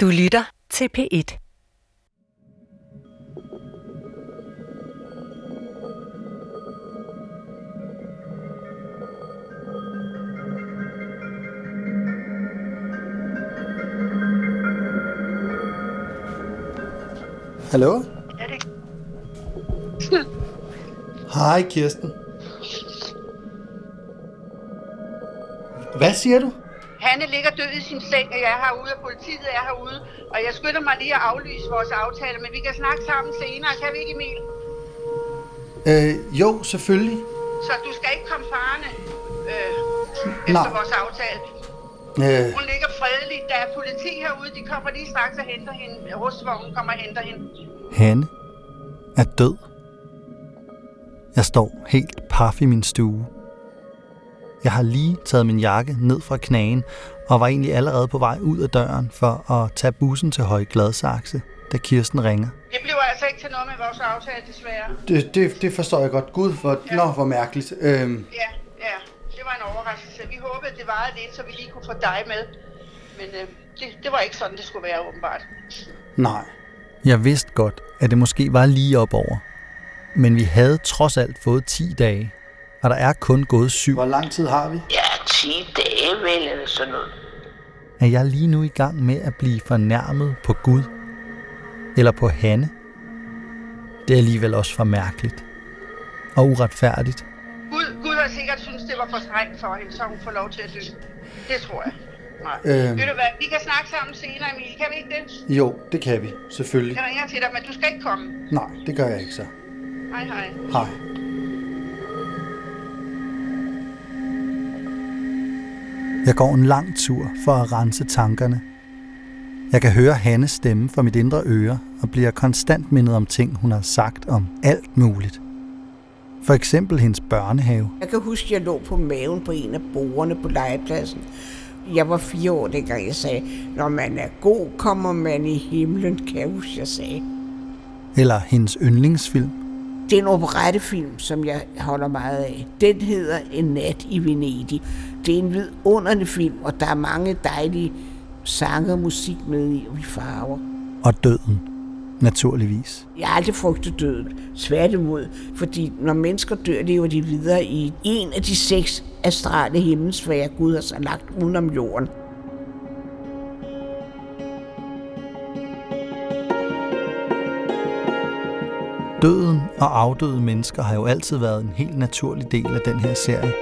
Du lytter til P1. Hallo? Er det Hej, Kirsten. Hvad siger du? Hanne ligger død i sin seng, og jeg er herude, og politiet er herude. Og jeg skynder mig lige at aflyse vores aftale, men vi kan snakke sammen senere, kan vi ikke, Emil? Øh, jo, selvfølgelig. Så du skal ikke komme farne øh, efter Nej. vores aftale. Øh, Hun ligger fredelig. Der er politi herude, de kommer lige straks og henter hende. Rustvognen kommer og henter hende. Hanne er død. Jeg står helt paf i min stue. Jeg har lige taget min jakke ned fra knagen og var egentlig allerede på vej ud af døren for at tage bussen til Høje Gladsaxe, da Kirsten ringer. Det bliver altså ikke til noget med vores aftale, desværre. Det, det, det forstår jeg godt. Gud, hvor, Ja. nå, hvor mærkeligt. Øhm, Ja, ja. Det var en overraskelse. Vi håbede, det varede lidt, så vi lige kunne få dig med. Men øh, det, det var ikke sådan, det skulle være, åbenbart. nej. Jeg vidste godt, at det måske var lige op over. Men vi havde trods alt fået 10 dage, og der er kun gået syv. Hvor lang tid har vi? Ja, 10 dage vel, eller sådan noget. Er jeg lige nu i gang med at blive fornærmet på Gud? Eller på Hanne? Det er alligevel også for mærkeligt. Og uretfærdigt. Gud, Gud har sikkert synes det var for strengt for hende, så hun får lov til at dø. Det tror jeg. Nej. Øhm. Øhm. Ved du hvad, vi kan snakke sammen senere, Emil. Kan vi ikke det? Jo, det kan vi. Selvfølgelig. Jeg ringer til dig, men du skal ikke komme. Nej, det gør jeg ikke så. Hej, hej. Hej. Jeg går en lang tur for at rense tankerne. Jeg kan høre Hannes stemme fra mit indre øre og bliver konstant mindet om ting, hun har sagt om alt muligt. For eksempel hendes børnehave. Jeg kan huske, at jeg lå på maven på en af borgerne på legepladsen. Jeg var fire år, dengang jeg sagde, når man er god, kommer man i himlen, kan jeg huske, jeg sagde. Eller hendes yndlingsfilm. Det er en operettefilm, som jeg holder meget af. Den hedder En nat i Venedig. Det er en vidunderlig film, og der er mange dejlige sange og musik med i, og vi farver. Og døden. Naturligvis. Jeg har aldrig frygtet døden. Tværtimod, fordi når mennesker dør, lever de videre i en af de seks astrale himmelsfærer, Gud har så lagt udenom jorden. Og afdøde mennesker har jo altid været en helt naturlig del af den her serie.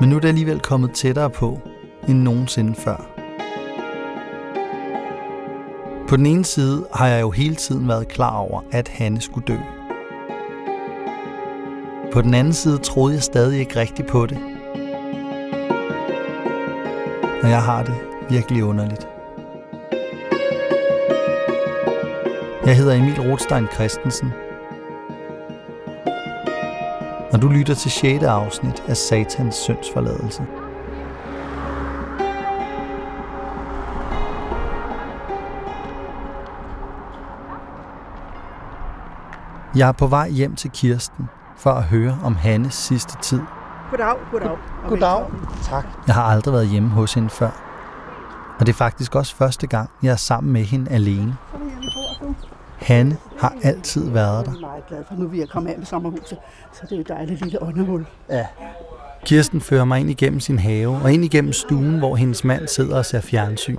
Men nu er det alligevel kommet tættere på end nogensinde før. På den ene side har jeg jo hele tiden været klar over, at Hanne skulle dø. På den anden side troede jeg stadig ikke rigtigt på det. Og jeg har det virkelig underligt. Jeg hedder Emil Rothstein Christensen. Og du lytter til 6. afsnit af Satans syndsforladelse. Jeg er på vej hjem til Kirsten for at høre om Hannes sidste tid. Goddag, goddag. Goddag. Tak. Jeg har aldrig været hjemme hos hende før. Og det er faktisk også første gang, jeg er sammen med hende alene. Hanne har altid været der. Jeg er meget glad for, nu vi er kommet af med sommerhuset. Så det er jo et dejligt lille åndehul. Ja. Kirsten fører mig ind igennem sin have og ind igennem stuen, hvor hendes mand sidder og ser fjernsyn.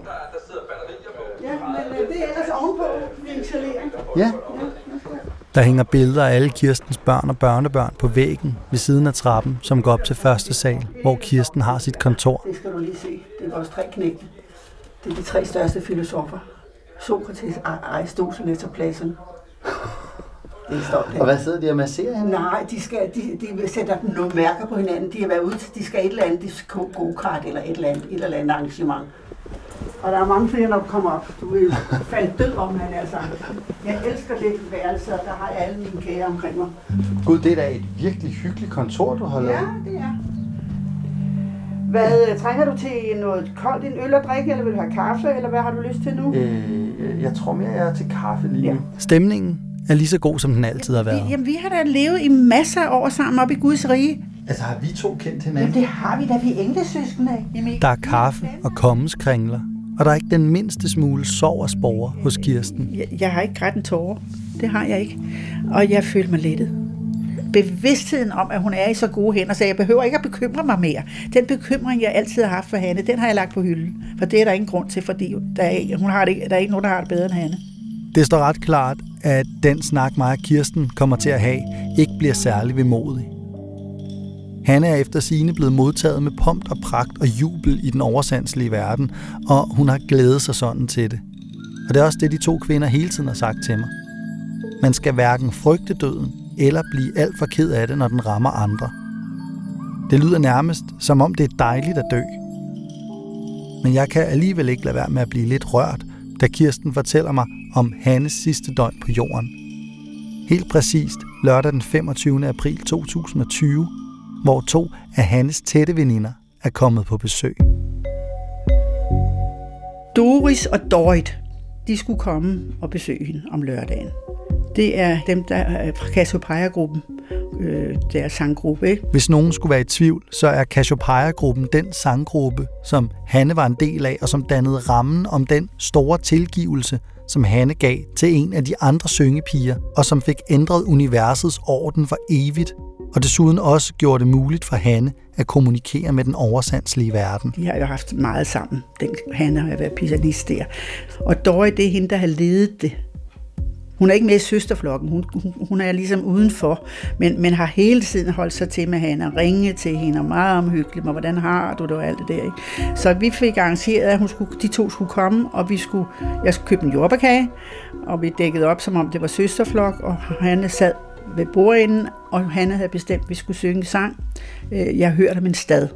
Ja, men øh, det er ellers ovenpå isolering. Ja. Der hænger billeder af alle Kirstens børn og børnebørn på væggen ved siden af trappen, som går op til første sal, hvor Kirsten har sit kontor. Det skal du lige se. Det er vores tre knægte. Det er de tre største filosofer. Sokrates, Aristoteles og Platon. Det er stolt. Og hvad sidder de og masserer hende? Nej, de, skal, de, de sætter nogle mærker på hinanden. De har været ude til, de skal et eller andet disko, go-kart eller et eller andet, et eller andet arrangement. Og der er mange flere, du kommer op. Du vil falde død om, han altså. Jeg elsker det værelse, og der har jeg alle mine kære omkring mig. Gud, det er da et virkelig hyggeligt kontor, du har Ja, det er. Hvad, øh, trænger du til noget koldt, en øl at drikke, eller vil du have kaffe, eller hvad har du lyst til nu? Øh, jeg tror mere, jeg er til kaffe lige nu. Stemningen er lige så god, som den altid har været. Vi, jamen, vi har da levet i masser af år sammen op i Guds rige. Altså, har vi to kendt Jamen, hinanden? det har vi da, vi er englesøskende. Emil. Der er kaffe og kommeskringler og der er ikke den mindste smule sorg og spore hos Kirsten. Jeg, jeg har ikke grædt en tårer. Det har jeg ikke. Og jeg følte mig lettet. Bevidstheden om, at hun er i så gode hænder, så jeg behøver ikke at bekymre mig mere. Den bekymring, jeg altid har haft for Hanne, den har jeg lagt på hylden. For det er der ingen grund til, fordi der er, hun har det, der er ikke nogen, der har det bedre end Hanne. Det står ret klart, at den snak mig og Kirsten kommer til at have, ikke bliver særlig vemodig. Hanne er efter sine blevet modtaget med pomp og pragt og jubel i den oversandslige verden, og hun har glædet sig sådan til det. Og det er også det, de to kvinder hele tiden har sagt til mig. Man skal hverken frygte døden, eller blive alt for ked af det, når den rammer andre. Det lyder nærmest, som om det er dejligt at dø. Men jeg kan alligevel ikke lade være med at blive lidt rørt, da Kirsten fortæller mig om Hannes sidste døgn på jorden. Helt præcist lørdag den 25. april 2020, hvor to af Hannes tætte veninder er kommet på besøg. Doris og Dorit, de skulle komme og besøge hende om lørdagen. Det er dem, der er fra Cassiopeia-gruppen, øh, deres sanggruppe. Ikke? Hvis nogen skulle være i tvivl, så er Cassiopeia-gruppen den sanggruppe, som Hanne var en del af, og som dannede rammen om den store tilgivelse, som Hanne gav til en af de andre syngepiger, og som fik ændret universets orden for evigt, og desuden også gjorde det muligt for Hanne at kommunikere med den oversandslige verden. De har jo haft meget sammen. Den, Hanne har været pianist der. Og Dorit, det er hende, der har ledet det. Hun er ikke med i søsterflokken, hun, hun, hun er ligesom udenfor, men, men har hele tiden holdt sig til med hende, ringe til hende, og meget omhyggeligt med, hvordan har du det og alt det der. Ikke? Så vi fik arrangeret, at hun skulle, de to skulle komme, og vi skulle, jeg skulle købe en jordbærkage, og vi dækkede op, som om det var søsterflok, og han sad ved bordenden, og Hanne havde bestemt, at vi skulle synge en sang. Øh, jeg hørte om en stad.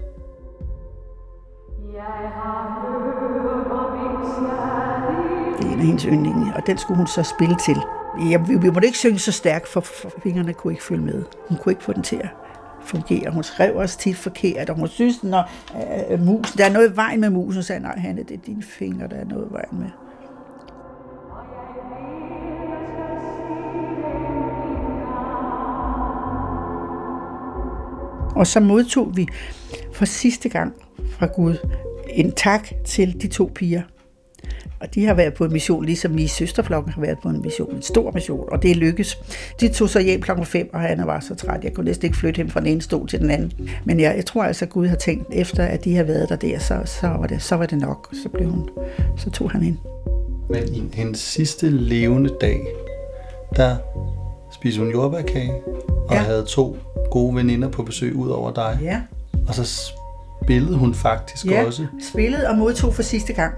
Af hendes yndlinge, og den skulle hun så spille til. Ja, vi, vi måtte ikke synge så stærkt, for, for fingrene kunne ikke følge med. Hun kunne ikke få den til at fungere. Hun skrev også tit forkert, og hun synes, når øh, øh, musen, der er noget i vejen med musen, så sagde nej, Hanne, det er dine fingre, der er noget i vejen med. Og så modtog vi for sidste gang fra Gud en tak til de to piger. Og de har været på en mission, ligesom vi i søsterflokken har været på en mission, en stor mission, og det lykkes. De tog så hjem klokken 5, og han var så træt. Jeg kunne næsten ikke flytte ham fra den ene stol til den anden. Men jeg, jeg tror altså, at Gud har tænkt, efter at de har været der der, så, så, var, det, så var det nok. Så, blev hun, så tog han ind. Men i hendes sidste levende dag, der spiste hun jordbærkage, og ja. havde to gode veninder på besøg ud over dig. Ja. Og så spillede hun faktisk ja, også. spillede og modtog for sidste gang.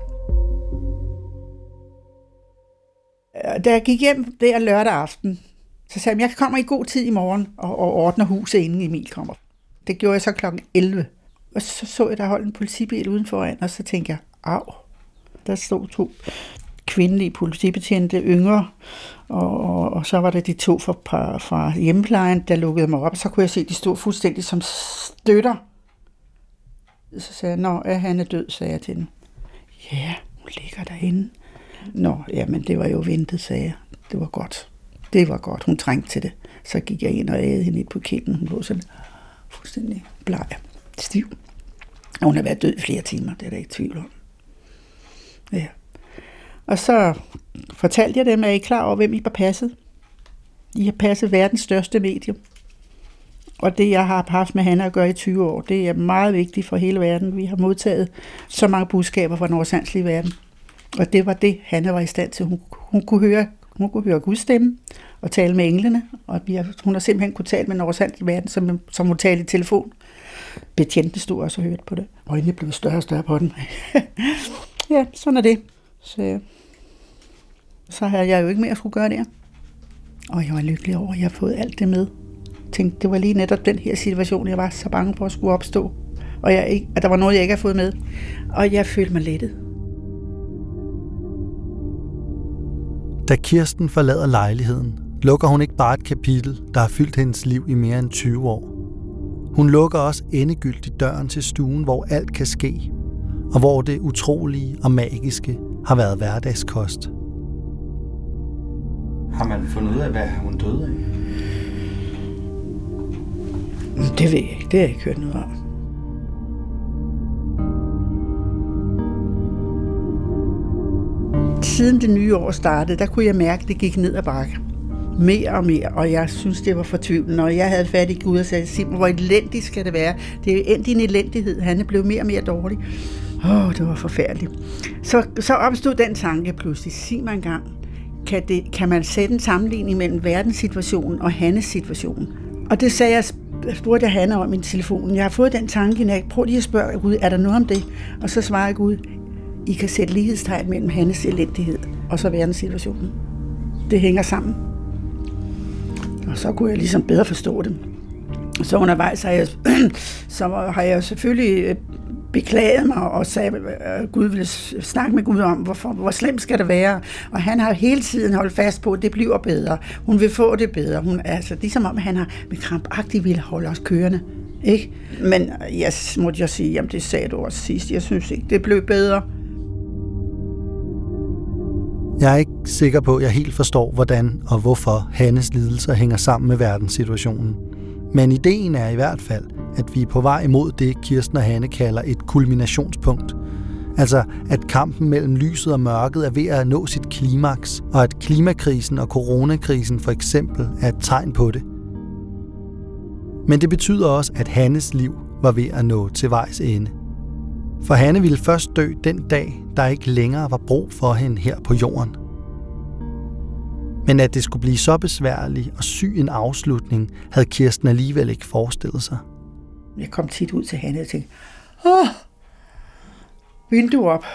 Da jeg gik hjem der lørdag aften, så sagde jeg, jeg kommer i god tid i morgen og, og ordner huset, inden Emil kommer. Det gjorde jeg så klokken 11. Og så så jeg, der holdt en politibil udenfor, og så tænkte jeg, af, der stod to kvindelige politibetjente, yngre, og, og, og så var det de to fra, fra hjemmeplejen, der lukkede mig op, så kunne jeg se, at de stod fuldstændig som støtter. Så sagde jeg, nå, er han er død, sagde jeg til dem. Ja, hun ligger derinde. Nå, jamen det var jo ventet, sagde jeg. Det var godt. Det var godt, hun trængte til det. Så gik jeg ind og ædede hende på kinden. Hun lå sådan fuldstændig bleg, stiv. Og hun har været død i flere timer, det er der ikke tvivl om. Ja. Og så fortalte jeg dem, at I er klar over, hvem I har passet. I har passet verdens største medium. Og det, jeg har haft med Hanna at gøre i 20 år, det er meget vigtigt for hele verden. Vi har modtaget så mange budskaber fra den oversandslige verden. Og det var det, Hanna var i stand til. Hun, hun, kunne, høre, hun kunne høre Guds stemme og tale med englene. Og vi har, hun har simpelthen kunne tale med den oversandslige verden, som, som hun talte i telefon. Betjenten stod også og hørte på det. Og Øjnene blev større og større på den. ja, sådan er det. Så, så havde jeg jo ikke mere at skulle gøre der. Og jeg var lykkelig over, at jeg har fået alt det med. Tænkte, det var lige netop den her situation, jeg var så bange for at skulle opstå. Og jeg ikke, at der var noget, jeg ikke har fået med. Og jeg følte mig lettet. Da Kirsten forlader lejligheden, lukker hun ikke bare et kapitel, der har fyldt hendes liv i mere end 20 år. Hun lukker også endegyldigt døren til stuen, hvor alt kan ske, og hvor det utrolige og magiske har været hverdagskost. Har man fundet ud af, hvad hun døde af? Det ved jeg ikke. Det har jeg ikke hørt noget om. Siden det nye år startede, der kunne jeg mærke, at det gik ned ad bakke. Mere og mere, og jeg synes, det var fortvivlende. Og jeg havde fat i Gud og sagde, Simon, hvor elendigt skal det være? Det er endt i en elendighed. Han er blevet mere og mere dårlig. Åh, oh, det var forfærdeligt. Så, så opstod den tanke pludselig. Sig mig engang, kan, det, kan man sætte en sammenligning mellem verdenssituationen og hans situation? Og det sagde jeg, spurgte jeg Hanne om i telefonen. Jeg har fået den tanke at. Prøv lige at spørge Gud, er der noget om det? Og så svarede Gud, i kan sætte lighedstegn mellem hans elendighed og så verdenssituationen. Det hænger sammen. Og så kunne jeg ligesom bedre forstå det. Så undervejs har jeg, så har jeg selvfølgelig øh, beklagede mig og sagde, at øh, Gud ville snakke med Gud om, hvorfor, hvor slemt skal det være. Og han har hele tiden holdt fast på, at det bliver bedre. Hun vil få det bedre. Hun, altså, ligesom som om, han har med krampagtigt ville holde os kørende. Ikke? Men øh, jeg måtte jeg sige, jamen det sagde du også sidst. Jeg synes ikke, det blev bedre. Jeg er ikke sikker på, at jeg helt forstår, hvordan og hvorfor Hannes lidelser hænger sammen med verdenssituationen. Men ideen er i hvert fald, at vi er på vej imod det, Kirsten og Hanne kalder et kulminationspunkt. Altså, at kampen mellem lyset og mørket er ved at nå sit klimaks, og at klimakrisen og coronakrisen for eksempel er et tegn på det. Men det betyder også, at Hannes liv var ved at nå til vejs ende. For Hanne ville først dø den dag, der ikke længere var brug for hende her på jorden. Men at det skulle blive så besværligt og syg en afslutning, havde Kirsten alligevel ikke forestillet sig. Jeg kom tit ud til Hanne og tænkte, åh, vindue op.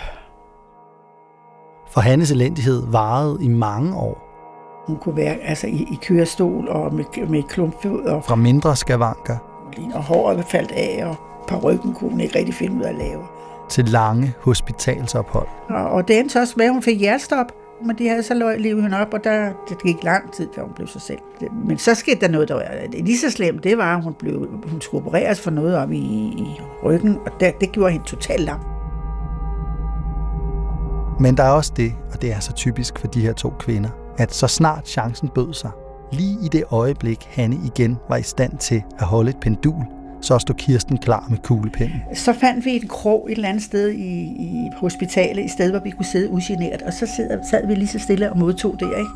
For Hannes elendighed varede i mange år. Hun kunne være altså, i, i kørestol og med, med klumpfød. Og, Fra mindre skavanker og håret faldt af, og parrykken kunne hun ikke rigtig finde ud af at lave. Til lange hospitalsophold. Og, og det endte så også med, at hun fik hjertestop. Men de havde så løg livet hende op, og der, det gik lang tid, før hun blev sig selv. Men så skete der noget, der var lige så slemt. Det var, at hun, blev, hun skulle opereres for noget op i, i ryggen, og det, det gjorde hende totalt lam. Men der er også det, og det er så typisk for de her to kvinder, at så snart chancen bød sig, lige i det øjeblik Hanne igen var i stand til at holde et pendul, så stod Kirsten klar med kuglepinden. Så fandt vi et krog et eller andet sted i, i hospitalet, et sted, hvor vi kunne sidde ugeneret, og så sad, sad vi lige så stille og modtog det, ikke?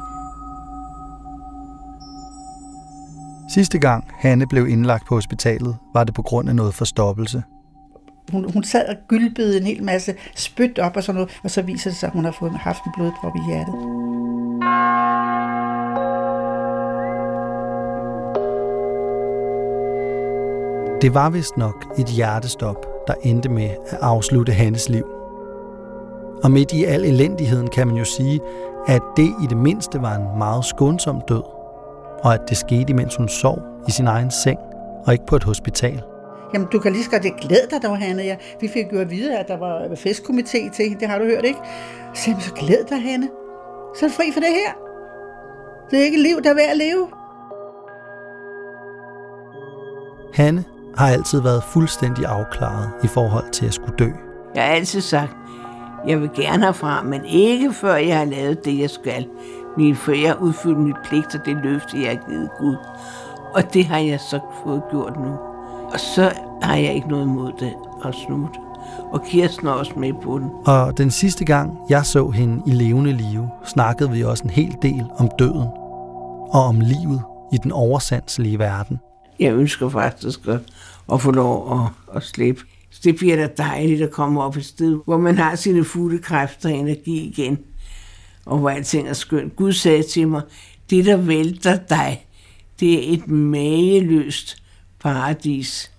Sidste gang Hanne blev indlagt på hospitalet, var det på grund af noget forstoppelse. Hun, hun sad og gylpede en hel masse spyt op og sådan noget, og så viser det sig, at hun har fået haft en blodprop i hjertet. Det var vist nok et hjertestop, der endte med at afslutte Hannes liv. Og midt i al elendigheden kan man jo sige, at det i det mindste var en meget skånsom død, og at det skete, imens hun sov i sin egen seng, og ikke på et hospital. Jamen, du kan lige så godt glæde dig, dog, Hanne. Ja, vi fik jo at vide, at der var festkomité til hende. Det har du hørt, ikke? Så jeg, så glæd dig, Hanne. Så er du fri for det her. Det er ikke et liv, der er værd at leve. Hanne har altid været fuldstændig afklaret i forhold til at skulle dø. Jeg har altid sagt, jeg vil gerne herfra, men ikke før jeg har lavet det, jeg skal. Men før jeg har udfyldt mit pligt og det løfte, jeg har givet Gud. Og det har jeg så fået gjort nu. Og så har jeg ikke noget imod det at snutte. Og Kirsten er også med på den. Og den sidste gang, jeg så hende i levende live, snakkede vi også en hel del om døden og om livet i den oversandslige verden. Jeg ønsker faktisk at, at få lov at, at slippe. Det bliver da dejligt at komme op et sted, hvor man har sine fulde kræfter og energi igen. Og hvor alting er skønt. Gud sagde til mig, det der vælter dig, det er et mageløst paradis,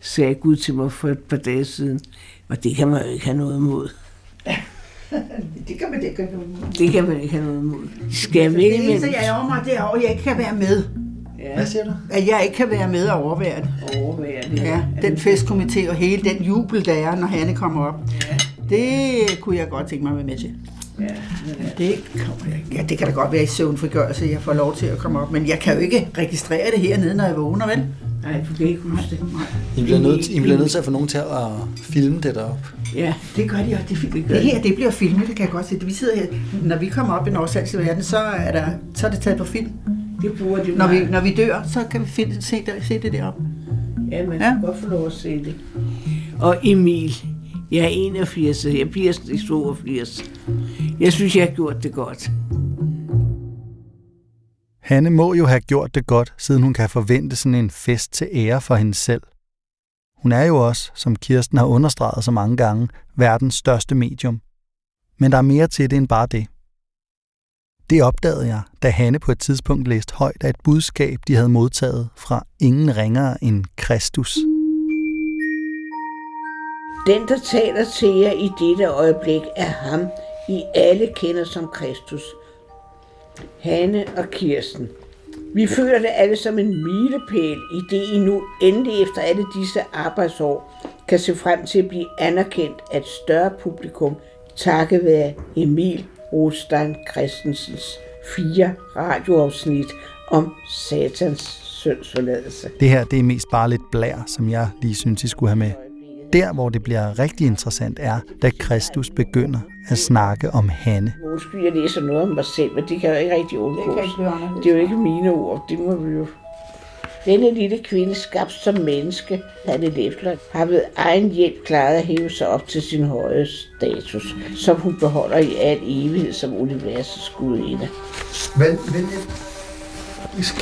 sagde Gud til mig for et par dage siden. Og det kan man jo ikke have noget imod. Det kan man ikke gøre Det kan man ikke have noget imod. Skal Det vælge eneste, mellem jeg er over mig, det er, at jeg ikke kan være med. Ja, siger du? At jeg ikke kan være med og overvære det. overværende. Ja, den festkomité og hele den jubel, der er, når Hanne kommer op. Det kunne jeg godt tænke mig at være med til. Ja, Det, kommer jeg, ja, det kan da godt være i søvnfrigørelse, jeg får lov til at komme op, men jeg kan jo ikke registrere det hernede, når jeg vågner, vel? nej, du kan ikke huske det. I bliver, nødt, I bliver nødt til at få nogen til at filme det derop. Ja, Det gør de, og det, det, det her, det bliver filmet, det kan jeg godt se. Vi sidder her, når vi kommer op i Nordsjællands verden, så er, der, så er det taget på film. Det bruger de Når vi, når vi dør, så kan vi finde, se, det, se det deroppe. Ja, man Ja. kan godt få lov at se det. Og Emil, Jeg er 81, jeg bliver i 82. Jeg synes, jeg har gjort det godt. Hanne må jo have gjort det godt, siden hun kan forvente sådan en fest til ære for hende selv. Hun er jo også, som Kirsten har understreget så mange gange, verdens største medium. Men der er mere til det end bare det. Det opdagede jeg, da Hanne på et tidspunkt læste højt af et budskab, de havde modtaget fra ingen ringere end Kristus. Den, der taler til jer i dette øjeblik, er ham, I alle kender som Kristus. Hanne og Kirsten. Vi føler det alle som en milepæl, i det I nu endelig efter alle disse arbejdsår kan se frem til at blive anerkendt af et større publikum, takket være Emil Rostein Christensens fire radioafsnit om satans syndsforladelse. Det her det er mest bare lidt blær, som jeg lige synes, I skulle have med. Der, hvor det bliver rigtig interessant, er, da Kristus begynder at snakke om Hanne. Undskyld, jeg læser noget om mig selv, men det kan jo ikke rigtig undgås. Det. Det er jo ikke mine ord, det må vi jo. Denne lille kvinde, skabt som menneske, Hanne Lefler, har ved egen hjælp klaret at hæve sig op til sin høje status, som hun beholder i al evighed som universets gudinde. Vel, vel,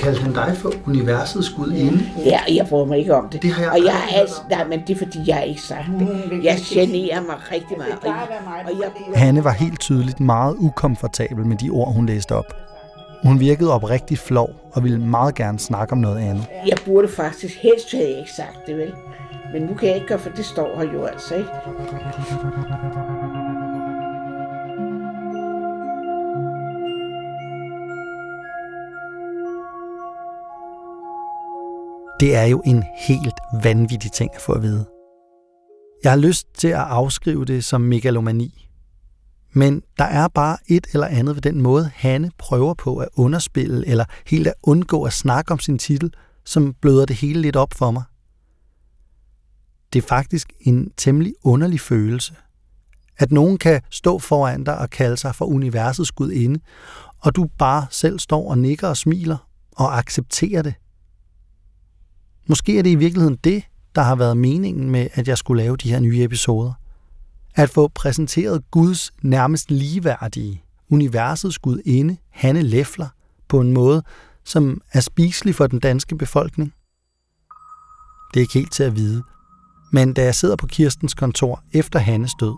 kalder hun dig for universets gudinde? Ja, jeg bryder mig ikke om det. Det har jeg og jeg har altså, nej, men det er fordi, jeg ikke sagt det. Jeg generer mig rigtig meget. Og, og jeg, Hanne var helt tydeligt meget ukomfortabel med de ord, hun læste op. Hun virkede oprigtigt flov og ville meget gerne snakke om noget andet. jeg burde faktisk helst have ikke sagt det, vel? Men nu kan jeg ikke gøre, for det står her jo altså, ikke? Det er jo en helt vanvittig ting at få at vide. Jeg har lyst til at afskrive det som megalomani. Men der er bare et eller andet ved den måde, Hanne prøver på at underspille eller helt at undgå at snakke om sin titel, som bløder det hele lidt op for mig. Det er faktisk en temmelig underlig følelse. At nogen kan stå foran dig og kalde sig for universets gudinde, og du bare selv står og nikker og smiler og accepterer det. Måske er det i virkeligheden det, der har været meningen med, at jeg skulle lave de her nye episoder. At få præsenteret Guds nærmest ligeværdige, universets gudinde, Hanne Leffler, på en måde, som er spiselig for den danske befolkning. Det er ikke helt til at vide. Men da jeg sidder på Kirstens kontor efter Hannes død,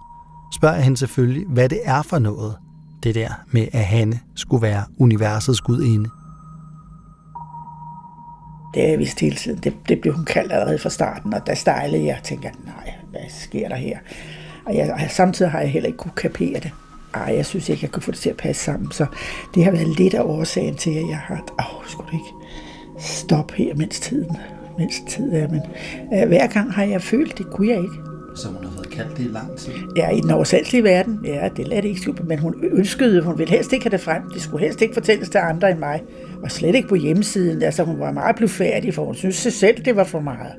spørger jeg hende selvfølgelig, hvad det er for noget, det der med, at Hanne skulle være universets gudinde. Det er jeg vidst hele tiden. Det, det blev hun kaldt allerede fra starten, og der stejlede jeg og tænkte, nej, hvad sker der her? Og jeg, samtidig har jeg heller ikke kunne kapere det. Ej, jeg synes ikke, jeg kunne få det til at passe sammen. Så det har været lidt af årsagen til, at jeg har... Åh, oh, skulle ikke stoppe her, mens tiden, mens tid er. Men øh, hver gang har jeg følt, det kunne jeg ikke. Så hun har været kaldt det i lang tid. Ja, i den oversalgelige verden. Ja, det lader det ikke skjult men hun ønskede, hun ville helst ikke have det frem. Det skulle helst ikke fortælles til andre end mig. Og slet ikke på hjemmesiden. Altså, hun var meget blufærdig, for hun synes sig selv, det var for meget.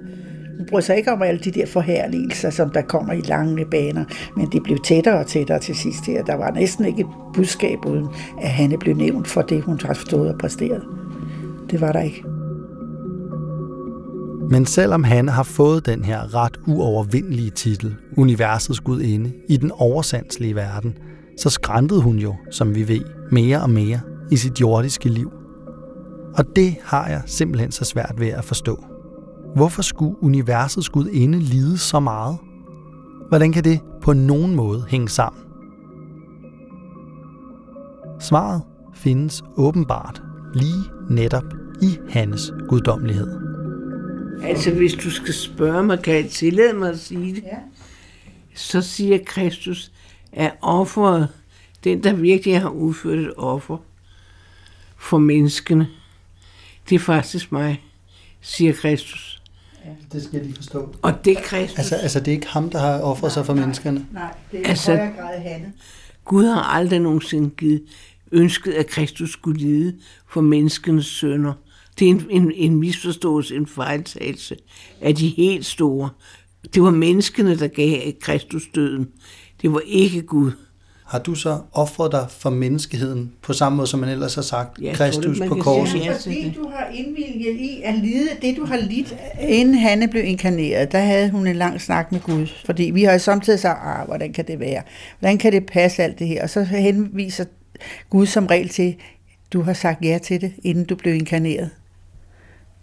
Hun bryder sig ikke om alle de der forherligelser, som der kommer i lange baner, men det blev tættere og tættere til sidst her. Der var næsten ikke et budskab uden, at Hanne blev nævnt for det, hun har stået og præsteret. Det var der ikke. Men selvom Hanne har fået den her ret uovervindelige titel, Universets Gudinde, i den oversandslige verden, så skræntede hun jo, som vi ved, mere og mere i sit jordiske liv. Og det har jeg simpelthen så svært ved at forstå. Hvorfor skulle universets gudinde lide så meget? Hvordan kan det på nogen måde hænge sammen? Svaret findes åbenbart lige netop i hans guddommelighed. Altså, hvis du skal spørge mig, kan jeg tillade mig at sige det? Ja. Så siger Kristus, at offeret, den der virkelig har udført et offer for menneskene, det er faktisk mig, siger Kristus. Det skal jeg lige forstå. Og det er Kristus. Altså, altså det er ikke ham, der har offret sig for menneskene? Nej, det er Altså- i højere grad Hanne. Gud har aldrig nogensinde givet ønsket, at Kristus skulle lide for menneskenes sønder. Det er en, en, en misforståelse, en fejltagelse af de helt store. Det var menneskene, der gav Kristus døden. Det var ikke Gud. Har du så offret dig for menneskeheden på samme måde, som man ellers har sagt, Jeg Kristus det, på kan korset? sige. Ja, fordi du har indvilget i at lide det, du har lidt, inden Hanne blev inkarneret, der havde hun en lang snak med Gud. Fordi vi har jo samtidig sagt, ah, hvordan kan det være? Hvordan kan det passe alt det her? Og så henviser Gud som regel til, du har sagt ja til det, inden du blev inkarneret.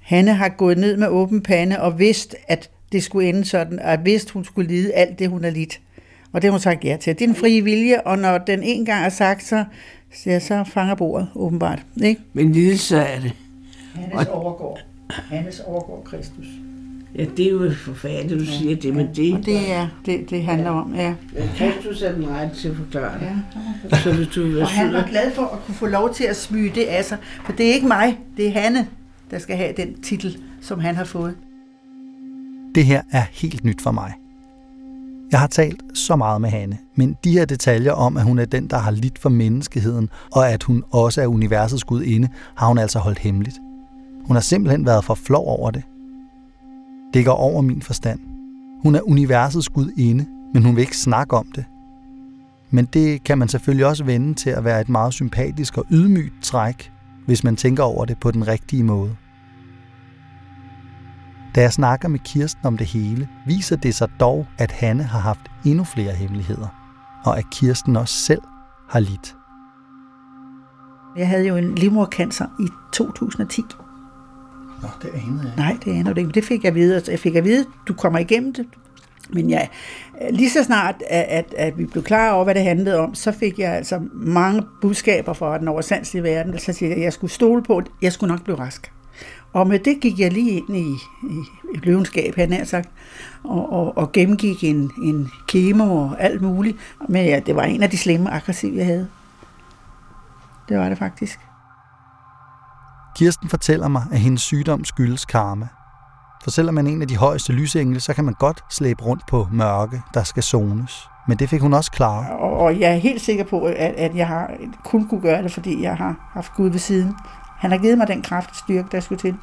Hanne har gået ned med åben pande og vidst, at det skulle ende sådan, og vidst, hun skulle lide alt det, hun har lidt. Og det har hun sagt ja til. Det er en fri vilje, og når den en gang er sagt, så, ja, så fanger bordet, åbenbart. Ikke? Men lidelse er det. Hannes overgår. Hannes overgår Kristus. Ja, det er jo forfærdeligt, du siger det, men det... Og det er det, det handler om, ja. Ja, Kristus er den rette til at forklare det. ja. Så hvis du Og han var glad for at kunne få lov til at smyge det af sig. For det er ikke mig, det er Hanne, der skal have den titel, som han har fået. Det her er helt nyt for mig. Jeg har talt så meget med Hanne, men de her detaljer om, at hun er den, der har lidt for menneskeheden, og at hun også er universets gudinde, har hun altså holdt hemmeligt. Hun har simpelthen været for flov over det. Det går over min forstand. Hun er universets gudinde, men hun vil ikke snakke om det. Men det kan man selvfølgelig også vende til at være et meget sympatisk og ydmygt træk, hvis man tænker over det på den rigtige måde. Da jeg snakker med Kirsten om det hele, viser det sig dog, at Hanne har haft endnu flere hemmeligheder, og at Kirsten også selv har lidt. Jeg havde jo en livmorcancer i 2010. Nå, det anede jeg. Nej, det aner du ikke. Det fik jeg at vide. Jeg fik at vide, du kommer igennem det. Men ja, lige så snart, at, at, at vi blev klar over, hvad det handlede om, så fik jeg altså mange budskaber fra den oversandslige verden. Så siger jeg, at jeg skulle stole på, at jeg skulle nok blive rask. Og med det gik jeg lige ind i, i, i løvenskab, han har sagt, og, og, og gennemgik en, en kemo og alt muligt. Men ja, det var en af de slemme aggressive, jeg havde. Det var det faktisk. Kirsten fortæller mig, at hendes sygdom skyldes karma. For selvom man er en af de højeste lysengle, så kan man godt slæbe rundt på mørke, der skal zones. Men det fik hun også klaret. Og, og jeg er helt sikker på, at, at jeg har kun kunne gøre det, fordi jeg har haft Gud ved siden. Han har givet mig den kraft og styrke, der skulle til.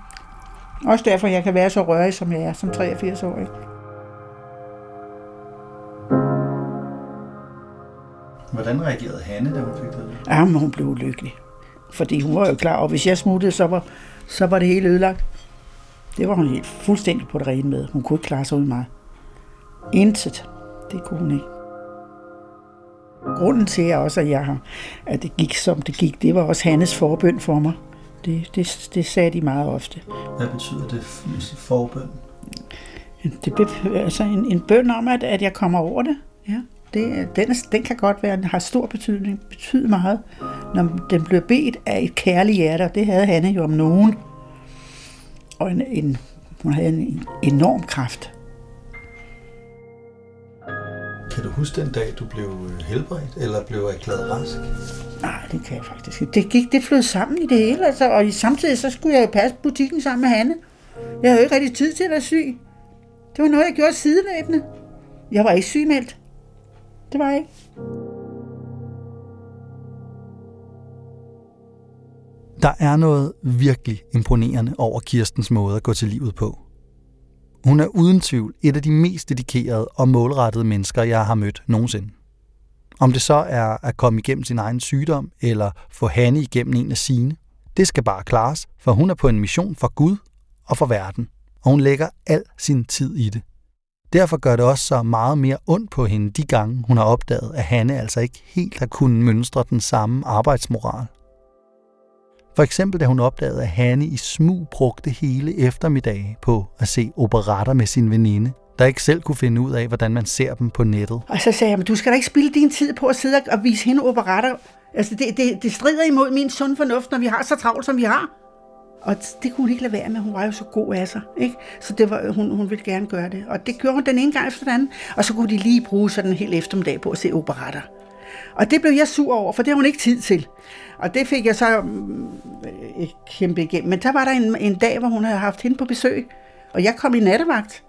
Også derfor, jeg kan være så rørig, som jeg er som 83-årig. Hvordan reagerede Hanne, da hun fik det? Ja, men hun blev ulykkelig. Fordi hun var jo klar, og hvis jeg smuttede, så var, så var det hele ødelagt. Det var hun helt fuldstændig på det rene med. Hun kunne ikke klare sig uden mig. Intet. Det kunne hun ikke. Grunden til også, at, jeg har, at det gik, som det gik, det var også Hannes forbøn for mig. Det, det, det sagde de meget ofte. Hvad betyder det forbøn? Det be, altså en, en bøn om, at, at jeg kommer over det. Ja, det, den, den kan godt være, den har stor betydning, betyder meget, når den bliver bedt af et kærligt hjerte, og det havde Hanne jo om nogen. Og en, en, hun havde en, en enorm kraft. Kan du huske den dag, du blev øh, helbredt, eller blev erklæret rask? Nej, det kan jeg faktisk ikke. Det gik, det flød sammen i det hele, altså, og i- samtidig så skulle jeg jo passe butikken sammen med Hanne. Jeg havde jo ikke rigtig tid til at være syg. Det var noget, jeg gjorde sideløbende. Jeg var ikke sygemeldt. Det var jeg ikke. Der er noget virkelig imponerende over Kirstens måde at gå til livet på. Hun er uden tvivl et af de mest dedikerede og målrettede mennesker, jeg har mødt nogensinde. Om det så er at komme igennem sin egen sygdom, eller få Hanne igennem en af sine, det skal bare klares, for hun er på en mission for Gud og for verden, og hun lægger al sin tid i det. Derfor gør det også så meget mere ondt på hende de gange, hun har opdaget, at Hanne altså ikke helt har kunnet mønstre den samme arbejdsmoral. For eksempel da hun opdagede, at Hanne i smug brugte hele eftermiddage på at se operatter med sin veninde, der ikke selv kunne finde ud af, hvordan man ser dem på nettet. Og så sagde jeg, men du skal da ikke spille din tid på at sidde og vise hende operatter. Altså, det, det, det strider imod min sund fornuft, når vi har så travlt, som vi har. Og det kunne hun ikke lade være med. Hun var jo så god af sig. Ikke? Så det var, hun, hun ville gerne gøre det. Og det gjorde hun den ene gang efter den anden. Og så kunne de lige bruge sådan en hel eftermiddag på at se operatter. Og det blev jeg sur over, for det har hun ikke tid til. Og det fik jeg så mm, øh, kæmpe igennem. Men der var der en, en dag, hvor hun havde haft hende på besøg. Og jeg kom i nattevagt.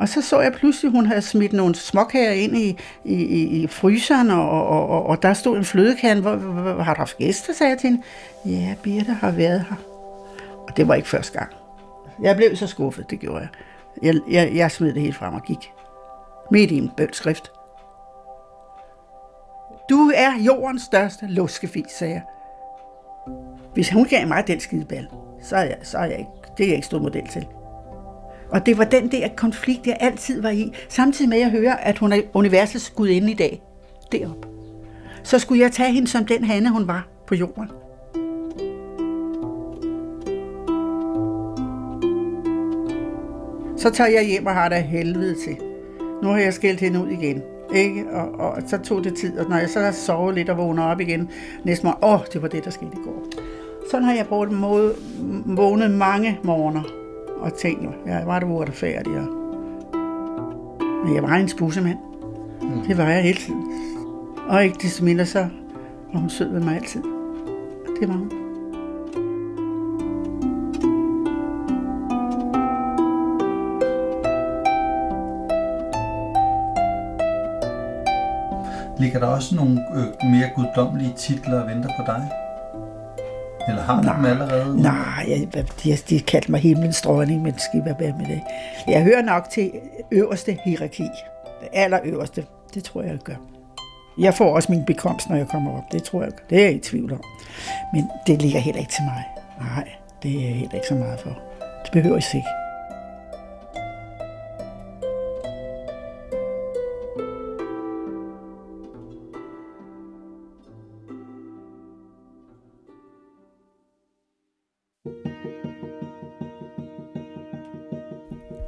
Og så så jeg pludselig, at hun havde smidt nogle småkager ind i, i, i, i fryseren, og, og, og, og der stod en flødekande. Hvor, hvor, hvor, har du haft gæster, sagde jeg til hende. Ja, Birte har været her. Og det var ikke første gang. Jeg blev så skuffet, det gjorde jeg. Jeg, jeg, jeg smed det helt frem og gik. Midt i en bønskrift. Du er jordens største luskefis, sagde jeg. Hvis hun gav mig den skideball, så er jeg, så er jeg ikke, det er jeg ikke stået model til. Og det var den der konflikt, jeg altid var i, samtidig med at jeg hører, at hun er universets gudinde i dag, derop. Så skulle jeg tage hende som den hanne, hun var på jorden. Så tager jeg hjem og har det helvede til. Nu har jeg skældt hende ud igen. Ikke? Og, og, så tog det tid, og når jeg så har sovet lidt og vågner op igen, næste morgen, åh, det var det, der skete i går. Sådan har jeg brugt vågnet mange morgener og tænkt, jeg var det uretfærdig. Og... Men jeg var en spusemand. Mm. Det var jeg hele tiden. Og ikke desto mindre så var hun sød ved mig altid. Det var hun. Ligger der også nogle øh, mere guddommelige titler og venter på dig? Eller har du dem allerede? Nej, jeg, de, de kaldte mig himlens dronning, men skal være med det. Jeg hører nok til øverste hierarki. Det allerøverste. Det tror jeg, jeg gør. Jeg får også min bekomst, når jeg kommer op. Det tror jeg. Det er jeg i tvivl om. Men det ligger heller ikke til mig. Nej, det er heller ikke så meget for. Det behøver jeg ikke.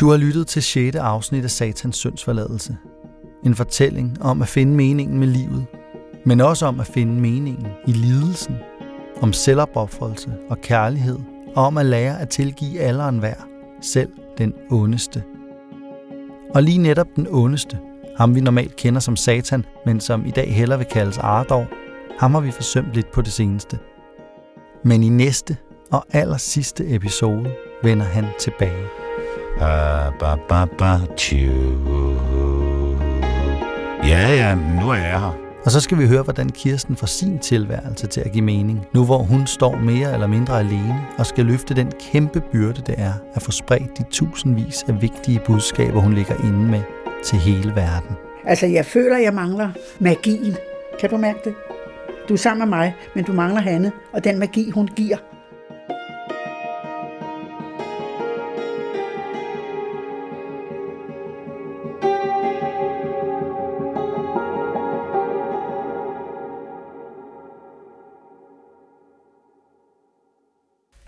Du har lyttet til 6. afsnit af Satans syndsforladelse. En fortælling om at finde meningen med livet, men også om at finde meningen i lidelsen, om selvopoffrelse og kærlighed, og om at lære at tilgive alle og hver, selv den ondeste. Og lige netop den ondeste, ham vi normalt kender som Satan, men som i dag heller vil kaldes Ardor, ham har vi forsømt lidt på det seneste. Men i næste og aller sidste episode vender han tilbage. Ba, ba, ba, ba, Ja, ja, nu er jeg her. Og så skal vi høre, hvordan Kirsten får sin tilværelse til at give mening, nu hvor hun står mere eller mindre alene og skal løfte den kæmpe byrde, det er at få spredt de tusindvis af vigtige budskaber, hun ligger inde med til hele verden. Altså, jeg føler, jeg mangler magien. Kan du mærke det? Du er sammen med mig, men du mangler Hanne, og den magi, hun giver.